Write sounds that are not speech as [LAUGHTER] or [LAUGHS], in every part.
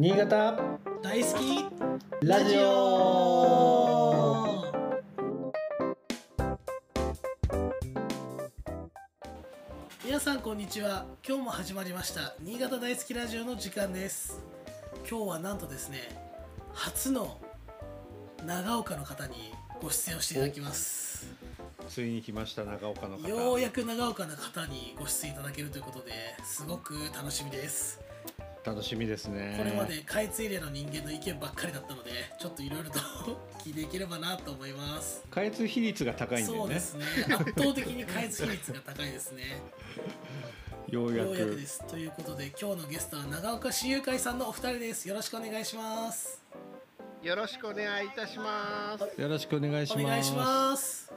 新潟。大好き。ラジオ。皆さんこんにちは。今日も始まりました。新潟大好きラジオの時間です。今日はなんとですね初の長岡の方にご出演をしていただきます。ついに来ました長岡の方。ようやく長岡の方にご出演いただけるということですごく楽しみです楽しみですね。これまで開通エリアの人間の意見ばっかりだったのでちょっといろいろと [LAUGHS] 聞いていければなと思います。開通比率が高いんだよね。そうですね。圧倒的に開通比率が高いですね。[LAUGHS] ようやく。ようやくです。ということで今日のゲストは長岡私友会さんのお二人です。よろしくお願いします。よろしくお願いいたします。よろしくお願いします。お願いします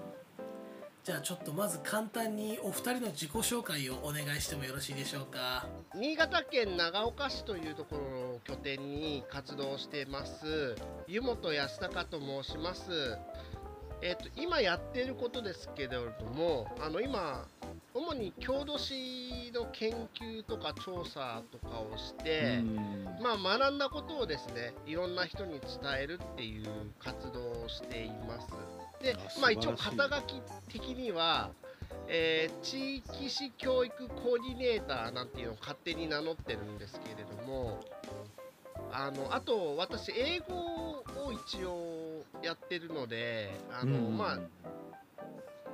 じゃあちょっとまず簡単にお二人の自己紹介をお願いしてもよろしいでしょうか新潟県長岡市というところを拠点に活動してます湯本康隆と申します。えっ、と今やっていることですけれども、あの今主に郷土史の研究とか調査とかをして、うんまあ学んだことをですね、いろんな人に伝えるっていう活動をしています。であ、まあ一応肩書き的には、えー地域史教育コーディネーターなんていうのを勝手に名乗ってるんですけれども、あのあと私英語を一応やってるので、あの、うん。まあ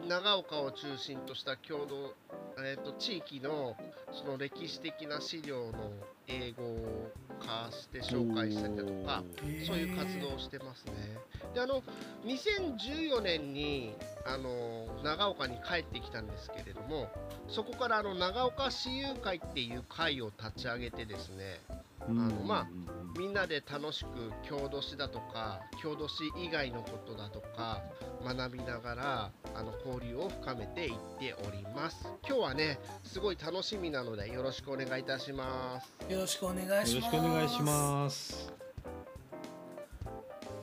長岡を中心とした郷土、えー、と地域のその歴史的な資料の英語化して紹介したりだとかそういう活動をしてますね。であの2014年にあの長岡に帰ってきたんですけれどもそこからあの長岡私有会っていう会を立ち上げてですねうんあのまあみんなで楽しく郷土史だとか郷土史以外のことだとか学びながらあの交流を深めていっております。今日はねすごい楽しみなのでよろしくお願いいたします。よろしくお願いしよろますしくお願いします。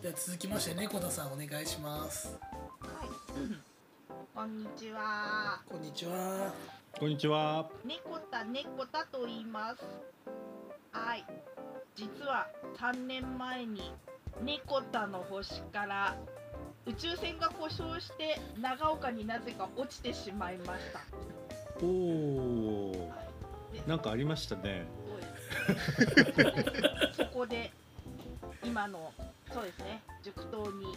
では続きまして猫田さんお願いします。はい。こんにちは。こんにちは。こんにちは。猫田猫田と言います。はい。実は3年前に猫田の星から宇宙船が故障して長岡になぜか落ちてしまいました。おおはい。でなんかありましたねそこで今のそうですね塾島に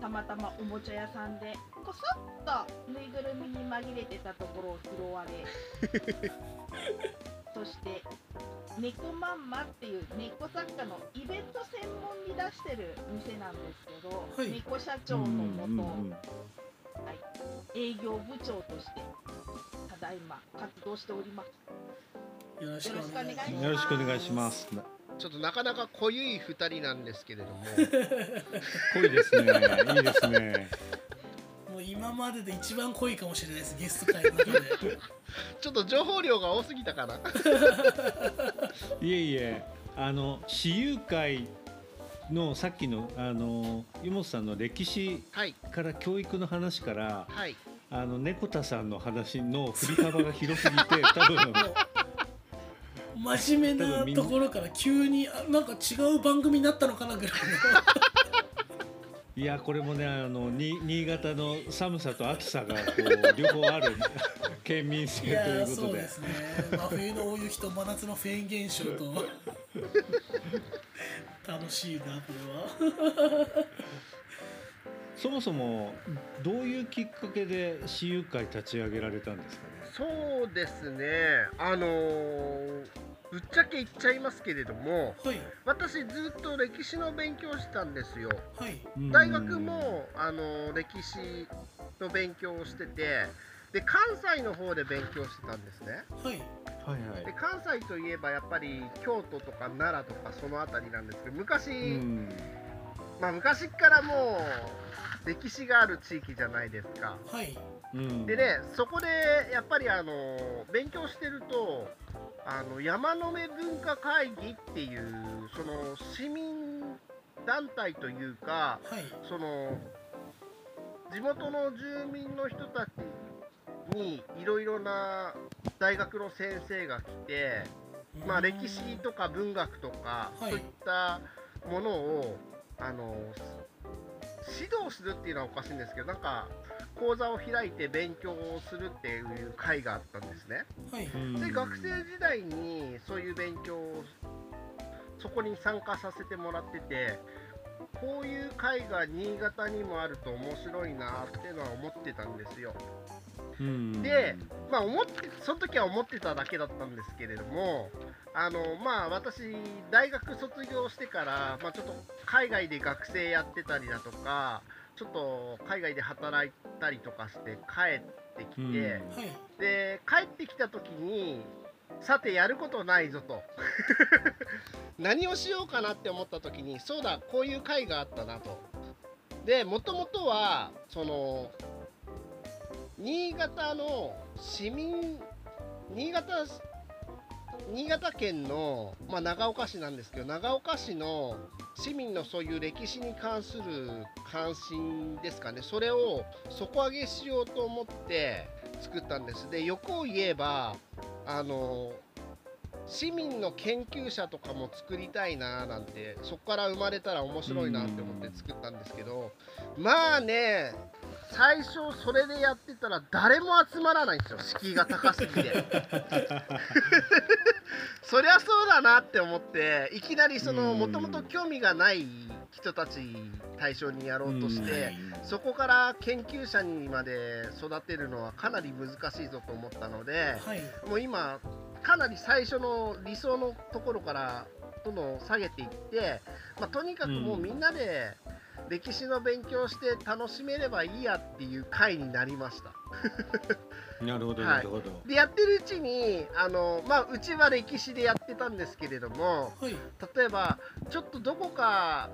たまたまおもちゃ屋さんでこそっとぬいぐるみに紛れてたところを拾われ [LAUGHS] そして猫まんまっていう猫作家のイベント専門に出してる店なんですけど、はい。猫社長のもと、うんうんうんはい、営業部長としてただいま活動しております。よろしくお願いします。よろしくお願いします。ちょっとなかなか濃ゆい2人なんですけれども。[LAUGHS] 濃いですね。いいですね今までで一番濃いかもしれないですゲスト会の中で。[LAUGHS] ちょっと情報量が多すぎたかな。いえいえあの私有会のさっきのあの湯本さんの歴史はい。から教育の話からはい。あの猫田さんの話の振り幅が広すぎて [LAUGHS] 多分。真面目なところから急にあなんか違う番組になったのかなぐらいいやこれもねあのに新潟の寒さと暑さがこう [LAUGHS] 両方ある [LAUGHS] 県民性ということで。そうですね。真冬の大雪と真夏のフェーン現象と [LAUGHS] 楽しいなこれは。そもそもどういうきっかけで私有会立ち上げられたんですかね？そうですね。あのーぶっちゃけ言っちゃいますけれどもはい。私ずっと歴史の勉強してたんですよ。はい。大学もあの歴史の勉強をしててで関西の方で勉強してたんですね。はい。はいで関西といえばやっぱり京都とか奈良とかその辺りなんですけど昔、うん。まあ昔からもう歴史がある地域じゃないですか。はいうん。でねそこでやっぱりあの勉強してるとあの山の目文化会議っていうその市民団体というかはい。その地元の住民の人たちにいろいろな大学の先生が来てまあ、歴史とか文学とか、はい。そういったものをあの指導するっていうのはおかしいんですけどなんか講座を開いて勉強をするっていう会があったんですね。はいで学生時代にそういう勉強をそこに参加させてもらっててこういう会が新潟にもあると面白いなっていうのは思ってたんですよ。うんでまあ思ってその時は思ってただけだったんですけれどもあのまあ私大学卒業してから、まあ、ちょっと海外で学生やってたりだとかちょっと海外で働いたりとかして帰ってきて、うん。はい。で帰ってきた時にさてやることないぞと。[LAUGHS] 何をしようかなって思った時にそうだこういう会があったなと。でもともとはその新潟の市民新潟新潟県の、まあ、長岡市なんですけど長岡市の市民のそういう歴史に関する関心ですかね。それを底上げしようと思って作ったんです。で欲を言えばあの市民の研究者とかも作りたいななんてそこから生まれたら面白いなって思って作ったんですけどまあね最初それでやってたら誰も集まらないんですよ。敷居が高すぎて。[LAUGHS] そりゃそうだなって思っていきなりそのうん。もともと興味がない人たち対象にやろうとしうん。てそこから研究者にまで育てるのはかなり難しいぞと思ったのではい。もう今かなり最初の理想のところからどんどん下げていって、まあ、とにかくもうみんなで歴史の勉強して楽しめればいいやっていう回になりました。なるほどはい。なるほど、でやってるうちにあの、まあ、うちは歴史でやってたんですけれどもはい。例えばちょっとどこか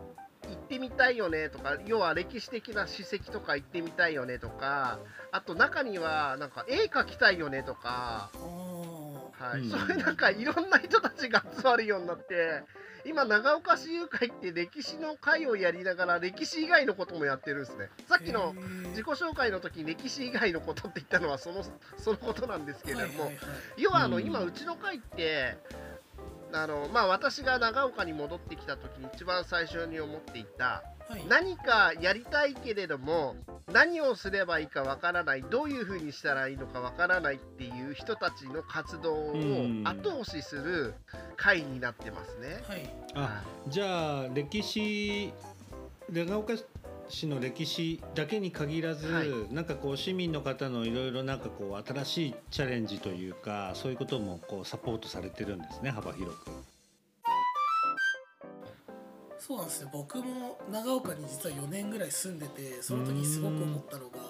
行ってみたいよねとか要は歴史的な史跡とか行ってみたいよねとかあと中にはなんか絵描きたいよねとかはい、うん。そういうなんかいろんな人たちが集まるようになって今長岡市友会って歴史の会をやりながら歴史以外のこともやってるんですね。さっきの自己紹介の時に歴史以外のことって言ったのはそのそのことなんですけれども、はいはいはい。要はあの、うん。今うちの会ってあのまあ私が長岡に戻ってきた時に一番最初に思っていたはい何かやりたいけれども何をすればいいかわからないどういうふうにしたらいいのかわからないっていう人たちの活動をうん後押しする会になってますね。はいあじゃあ歴史長岡市の歴史だけに限らず、はいなんかこう市民の方のいろいろなんかこう新しいチャレンジというかそういうこともこうサポートされてるんですね幅広く。そうなんですよ。僕も長岡に実は4年ぐらい住んでてその時すごく思ったのが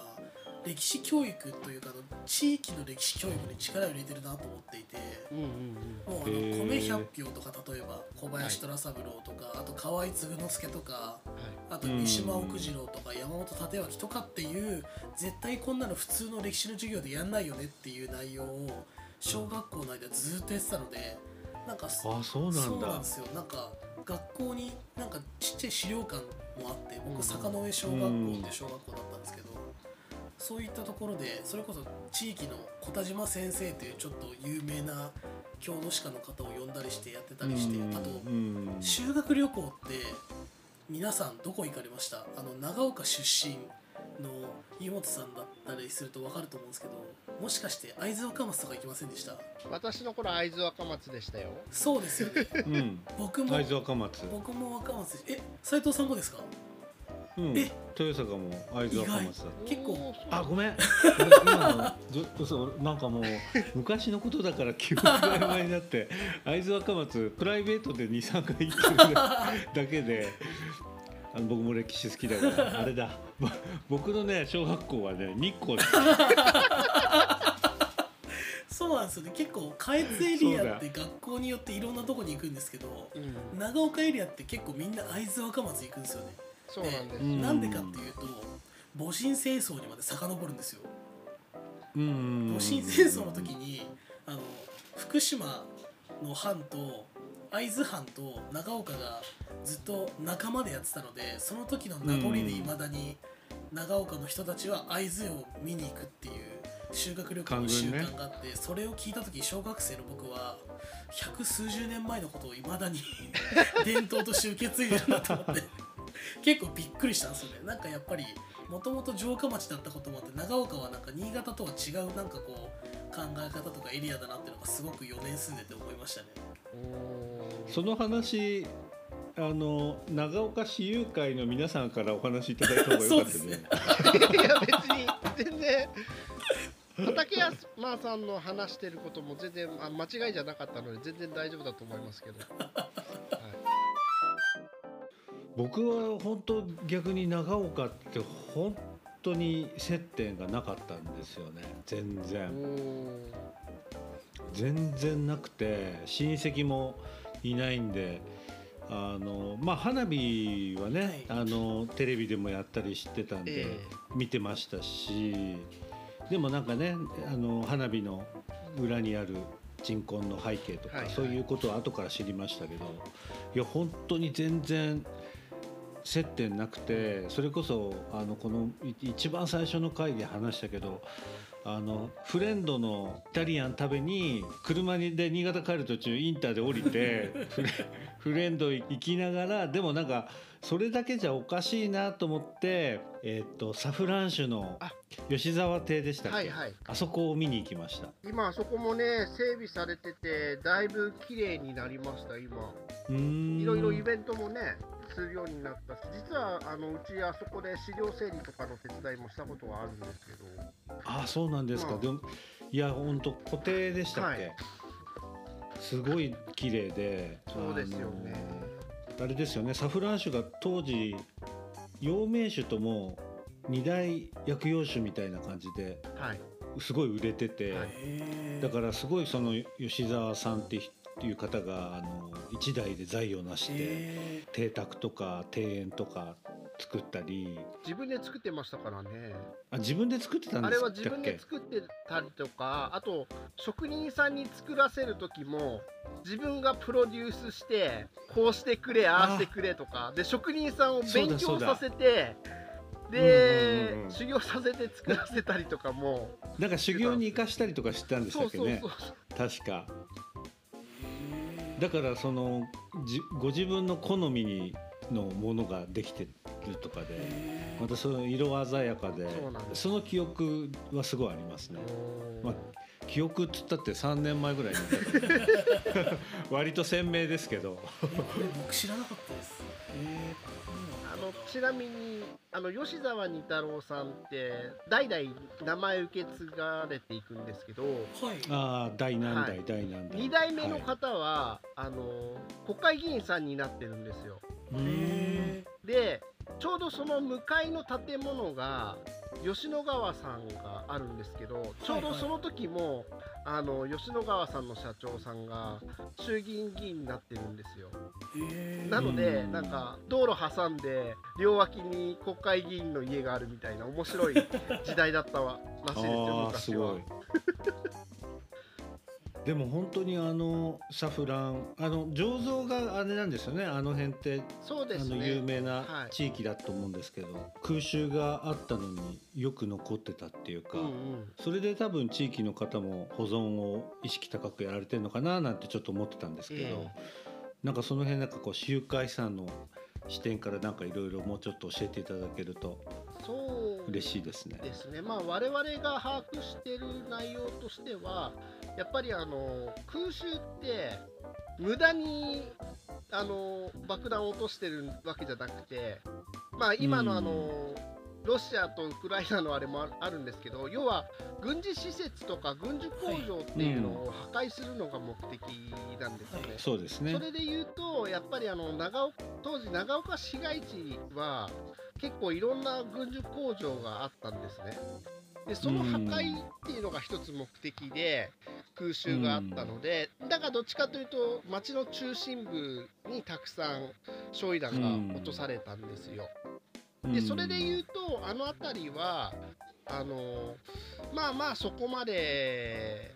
歴史教育というかあの地域の歴史教育に力を入れてるなと思っていてもうあの米100票とか例えば小林虎三郎とか、あと河合嗣之助とかあと三島奥次郎とか山本立脇とかっていう絶対こんなの普通の歴史の授業でやんないよねっていう内容を小学校の間ずっとやってたのでなんかそあそうなんだ。そうなんですよ。なんか学校になんかちっちゃい資料館もあってうん。僕坂上小学校って小学校だったんですけど、そういったところでそれこそ地域の小田島先生というちょっと有名な郷土史家の方を呼んだりしてやってたりして、あとうん。修学旅行って皆さんどこ行かれました？あの長岡出身の湯本さんだったりすると分かると思うんですけどもしかして会津若松とか行きませんでした？私の頃会津若松でしたよ。そうですよね。うん。僕も会津若松。僕も若松え斉藤さんもですか？うん。え？豊坂も会津若松だ。結構。おーあごめん。今 [LAUGHS] のずっとそうなんかもう昔のことだから記憶が曖昧になって会津若松プライベートで23回行ってるだけであの僕も歴史好きだからあれだ。ぼ僕のね小学校はね日光ですそうなんですよね。結構下越エリアって学校によっていろんなとこに行くんですけどうん。長岡エリアって結構みんな会津若松行くんですよね。そうなんです。うんなんでかっていうと戊辰戦争にまで遡るんですよ。うん。戊辰戦争の時にあの福島の藩と会津藩と長岡がずっと仲間でやってたのでその時の名残でいまだに長岡の人たちは会津を見に行くっていう修学旅行の習慣があって、それを聞いた時小学生の僕は百数十年前のことをいまだに [LAUGHS] 伝統として受け継いでるなと思って結構びっくりしたんですよね。なんかやっぱりもともと城下町だったこともあって長岡はなんか新潟とは違うなんかこう考え方とかエリアだなっていうのがすごく4年住んでて思いましたね。その話あの長岡市友会の皆さんからお話しいただいた方がよかったね。ね。[LAUGHS] いや別に全然畠山さんの話してることも全然あ間違いじゃなかったので全然大丈夫だと思いますけど、僕は本当逆に長岡って本当に接点がなかったんですよね。全お然ー。全然なくて親戚もいないんであのまあ花火はね、あのテレビでもやったりしてたんで、え。見てましたしでもなんかねあの花火の裏にある鎮魂の背景とか、はいはい。そういうことは後から知りましたけどいや本当に全然接点なくてそれこそあのこのい一番最初の回で話したけどあのフレンドのイタリアン食べに車にで新潟帰る途中インターで降りて [LAUGHS] フレフレンド行きながらでもなんかそれだけじゃおかしいなと思って、えっとサフラン酒のあ。吉沢亭でしたっけ、はいはい。あそこを見に行きました。今あそこもね整備されててだいぶ綺麗になりました今。うーん。いろいろイベントもねするようになったし実はあのうちあそこで資料整理とかの手伝いもしたことはあるんですけどあそうなんですか、うん。でもいや本当固定でしたっけ、はい。すごい綺麗でそうですよね。あれですよね。サフラン酒が当時陽明酒とも二大薬用酒みたいな感じではい。すごい売れてて、はい。だからすごいその吉沢さんっていう方があの一代で財を成してへ邸宅とか庭園とか作ったり。自分で作ってましたからね。あ自分で作ってたんあれですっけ？は自分で作ってたりとかあと職人さんに作らせる時も自分がプロデュースしてこうしてくれああしてくれとかで職人さんを勉強させてうんうんうんでうん。修行させて作らせたりとかもなんか修行に生かしたりとかしてたんでしたそうそうっけねそう。確か。だからそのじご自分の好みにのものができてるとかでまたその色鮮やかでその記憶はすごいありますね。まあ記憶っつったって3年前ぐらいに [LAUGHS] 割と鮮明ですけど。えこれ僕知らなかったです。へあのちなみにあの吉沢仁太郎さんって代々名前受け継がれていくんですけどーはい。ああ第何代、はい。第何代。2代目のはい。方は、あの国会議員さんになってるんですよでちょうどその向かいの建物が吉野川さんがあるんですけどちょうどその時も、あの吉野川さんの社長さんが衆議院議員になってるんですよ。なのでうん。なんか道路挟んで両脇に国会議員の家があるみたいな面白い時代だったわらしいですよ昔はでも本当にあのサフランあの醸造があれなんですよねあの辺って。そうですあの有ね名なはい。地域だと思うんですけど、空襲があったのによく残ってたっていうか、うんうん。それで多分地域の方も保存を意識高くやられてるのかななんてちょっと思ってたんですけど、えなんかその辺なんかこう集会さんの視点からなんかいろいろもうちょっと教えていただけるとそう嬉しいですね。ですね、まあ、我々が把握している内容としては、やっぱりあの空襲って、無駄にあの爆弾を落としてるわけじゃなくて、まあ、今のあの、ロシアとウクライナのあれもああるんですけど、要は軍事施設とか軍需工場っていうのを破壊するのが目的なんですよね。そうですねそ。れで言うと、やっぱりあの長岡当時、長岡市街地は結構いろんな軍需工場があったんですね。でその破壊っていうのが一つ目的で空襲があったので、だからどっちかというと町の中心部にたくさん焼夷弾が落とされたんですよ。でそれで言うとあの辺りはあのまあまあそこまで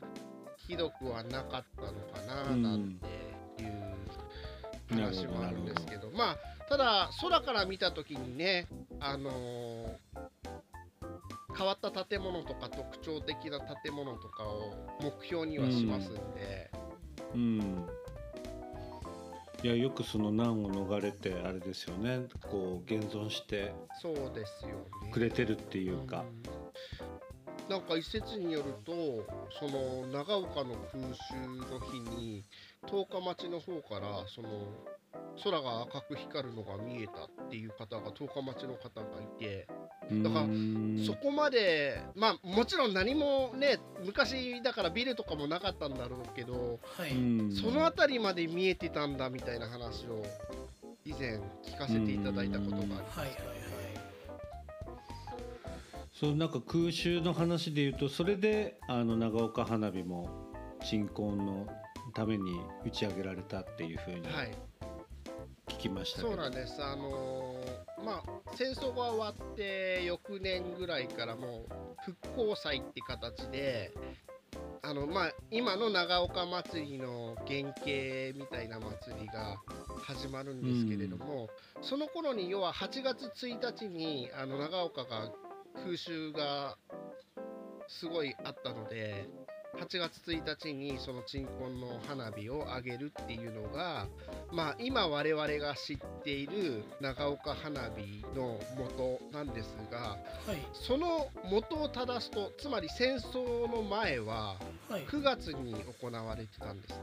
ひどくはなかったのかななんていう話もあるんですけど、まあただ空から見た時にねあの変わった建物とか特徴的な建物とかを目標にはしますんで、うん。いやよくその難を逃れてあれですよね。こう現存してそうですよね。くれてるっていうか、うん。なんか一説によるとその長岡の空襲の日に十日町の方からその空が赤く光るのが見えたっていう方が十日町の方がいてだからうんそこまでまあもちろん何もね昔だからビルとかもなかったんだろうけどはい、うん。その辺りまで見えてたんだみたいな話を以前聞かせていただいたことがあります。はいはいはいそうなんか空襲の話で言うとそれであの長岡花火も鎮魂のために打ち上げられたっていうふうにはい聞きました、そうなんです。あのーまあ戦争が終わって翌年ぐらいからもう復興祭って形で、あのまあ今の長岡祭りの原型みたいな祭りが始まるんですけれども、その頃に要は8月1日にあの長岡が空襲がすごいあったので。8月1日にその鎮魂の花火を上げるっていうのがまあ今我々が知っている長岡花火の元なんですがはいその元を正すとつまり戦争の前ははい9月に行われてたんですね。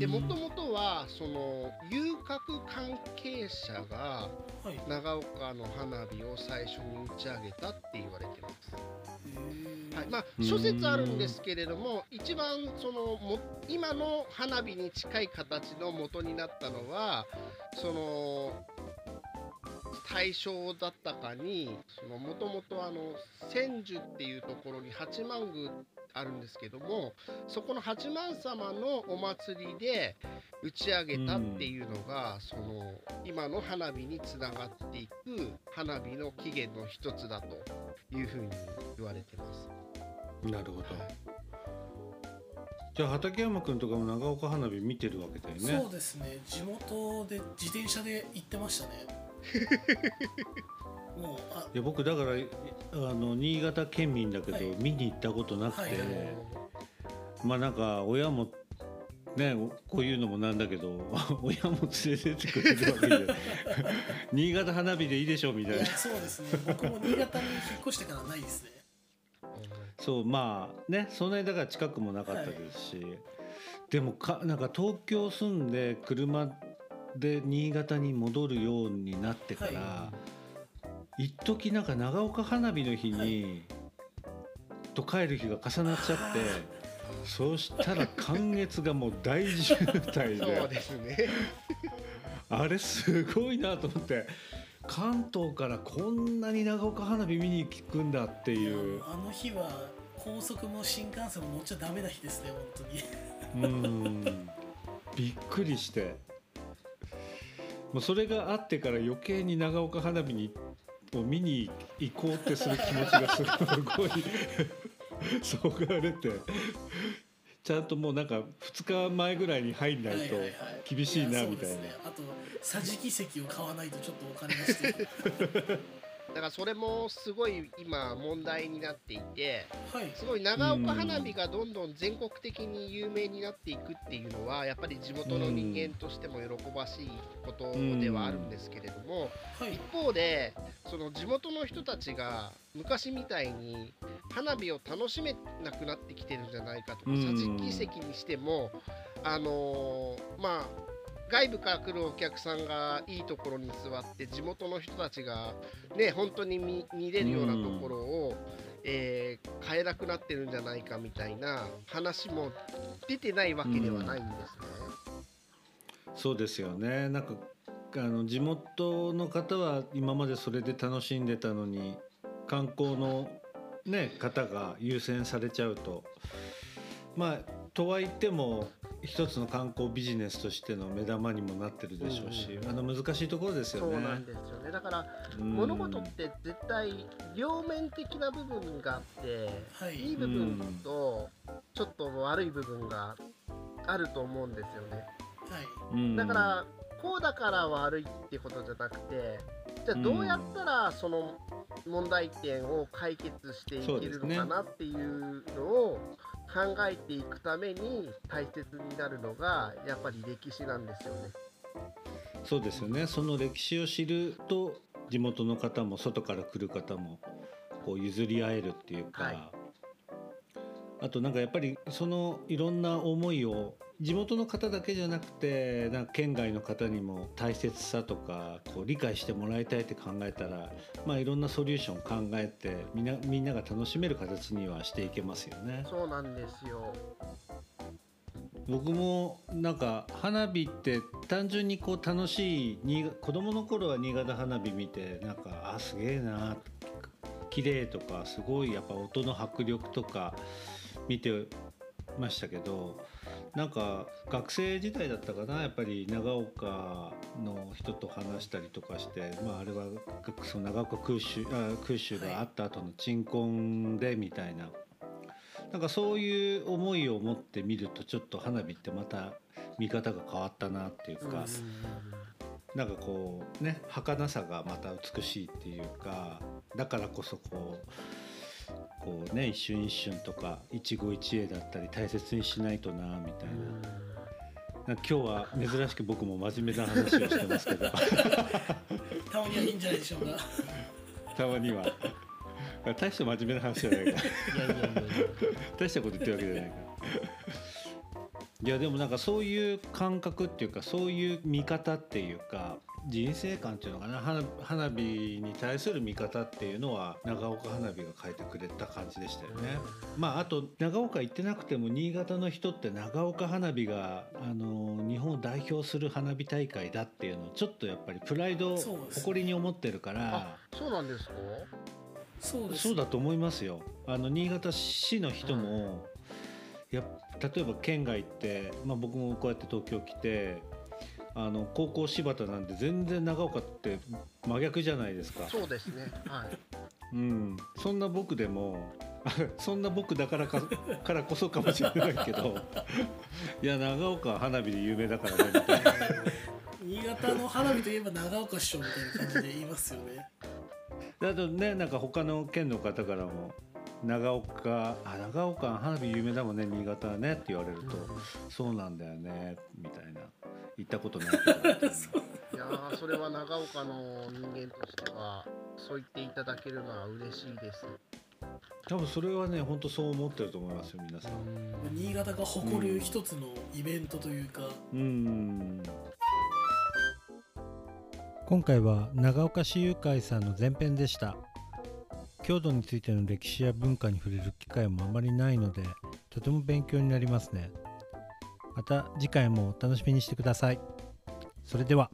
でもともとはその遊郭関係者がはい長岡の花火を最初に打ち上げたって言われてます。はい、まあうん諸説あるんですけれども一番そのも今の花火に近い形の元になったのはその大正だったかにもともと千住っていうところに八幡宮あるんですけどもそこの八幡様のお祭りで打ち上げたっていうのが、その今の花火につながっていく花火の起源の一つだというふうに言われてます。なるほど。じゃあ畠山君とかも長岡花火見てるわけだよね。そうですね。地元で自転車で行ってましたね。[LAUGHS] もうあ。いや僕だからあの新潟県民だけど、はい。見に行ったことなくて、はいはい。まあなんか親もねこういうのもなんだけど [LAUGHS] 親も連れてってくれるわけで [LAUGHS] 新潟花火でいいでしょみたいな。いやそうですね。僕も新潟に引っ越してからないですねそうまあねそんなにだから近くもなかったですし、でもかなんか東京住んで車で新潟に戻るようになってから、は一時なんか長岡花火の日に、と帰る日が重なっちゃってそうしたら寒月がもう大渋滞 [LAUGHS] そうでですね。あれすごいなと思って関東からこんなに長岡花火見に行くんだっていう。あの日は高速も新幹線も乗っちゃダメな日ですね本当に。うん。びっくりして。もうそれがあってから余計に長岡花火にを見に行こうってする気持ちがすごい [LAUGHS] そがれて。ちゃんともうなんか2日前ぐらいに入んないと厳しいなやみたいな。ねあと桟敷席を買わないとちょっとお金がしてだからそれもすごい今問題になっていて、はい。すごい長岡花火がどんどん全国的に有名になっていくっていうのはやっぱり地元の人間としても喜ばしいことではあるんですけれども、はい。一方でその地元の人たちが昔みたいに花火を楽しめなくなってきてるんじゃないかとかうん。桟敷席にしてもあのーまあ外部から来るお客さんがいいところに座って地元の人たちがね本当に見見れるようなところを、えー買えなくなってるんじゃないかみたいな話も出てないわけではないんですね。そうですよね。なんかあの地元の方は今までそれで楽しんでたのに観光の、ね、方が優先されちゃうと。まあとはいっても一つの観光ビジネスとしての目玉にもなってるでしょうし、うんあの難しいところですよね。そうなんですよね。だからうん。物事って絶対両面的な部分があって、はい。いい部分とちょっと悪い部分があると思うんですよね。はい。うんだからこうだから悪いってことじゃなくてじゃあどうやったらその問題点を解決していけるのかなっていうのを考えていくために大切になるのがやっぱり歴史なんですよね。そうですよね。その歴史を知ると地元の方も外から来る方もこう譲り合えるっていうか、はい。あとなんかやっぱりそのいろんな思いを地元の方だけじゃなくてなんか県外の方にも大切さとかこう理解してもらいたいって考えたら、まあ、いろんなソリューション考えてみんなみんなが楽しめる形にはしていけますよね。そうなんですよ。僕もなんか花火って単純にこう楽しい新子供の頃は新潟花火見てなんかあすげえな綺麗とかすごいやっぱ音の迫力とか見てましたけどなんか学生時代だったかなやっぱり長岡の人と話したりとかして、まあ、あれはその長岡空襲あ空襲があった後の鎮魂でみたいな。なんかそういう思いを持って見るとちょっと花火ってまた見方が変わったなっていうか、なんかこうね儚さがまた美しいっていうかだからこそこうこうね一瞬一瞬とか一期一会だったり大切にしないとなみたいな。今日は珍しく僕も真面目な話をしてますけど。[LAUGHS] たまにはいいんじゃないでしょうか。[LAUGHS] たまには。大した真面目な話じゃないから。大したこと言ってるわけじゃないから。いやでもなんかそういう感覚っていうかそういう見方っていうか人生観っていうのかな花花火に対する見方っていうのは長岡花火が書いてくれた感じでしたよね。まああと長岡行ってなくても新潟の人って長岡花火があの日本を代表する花火大会だっていうのをちょっとやっぱりプライド誇りに思ってるから。そうなんですか？そうですそうだと思いますよ。あの新潟市の人も、や例えば県外行って、まあ、僕もこうやって東京来てあの高校柴田なんで全然長岡って真逆じゃないですか。そうですね。はい。うん、そんな僕でも [LAUGHS] そんな僕だからか [LAUGHS] からこそかもしれないけど [LAUGHS] いや長岡は花火で有名だからねみたいな。新潟の花火といえば長岡市長みたいな感じで言いますよねあとねなんか他の県の方からも長岡あ長岡花火有名だもんね新潟はねって言われると、そうなんだよねみたいな。[LAUGHS] 行ったことないけど。みたいないやーそれは長岡の人間としてはそう言っていただけるのは嬉しいです。多分それはね本当そう思ってると思いますよ皆さん。新潟が誇る一つのイベントというか、うん。今回は長岡市友会さんの前編でした郷土についての歴史や文化に触れる機会もあまりないのでとても勉強になりますね。また次回もお楽しみにしてください。それでは。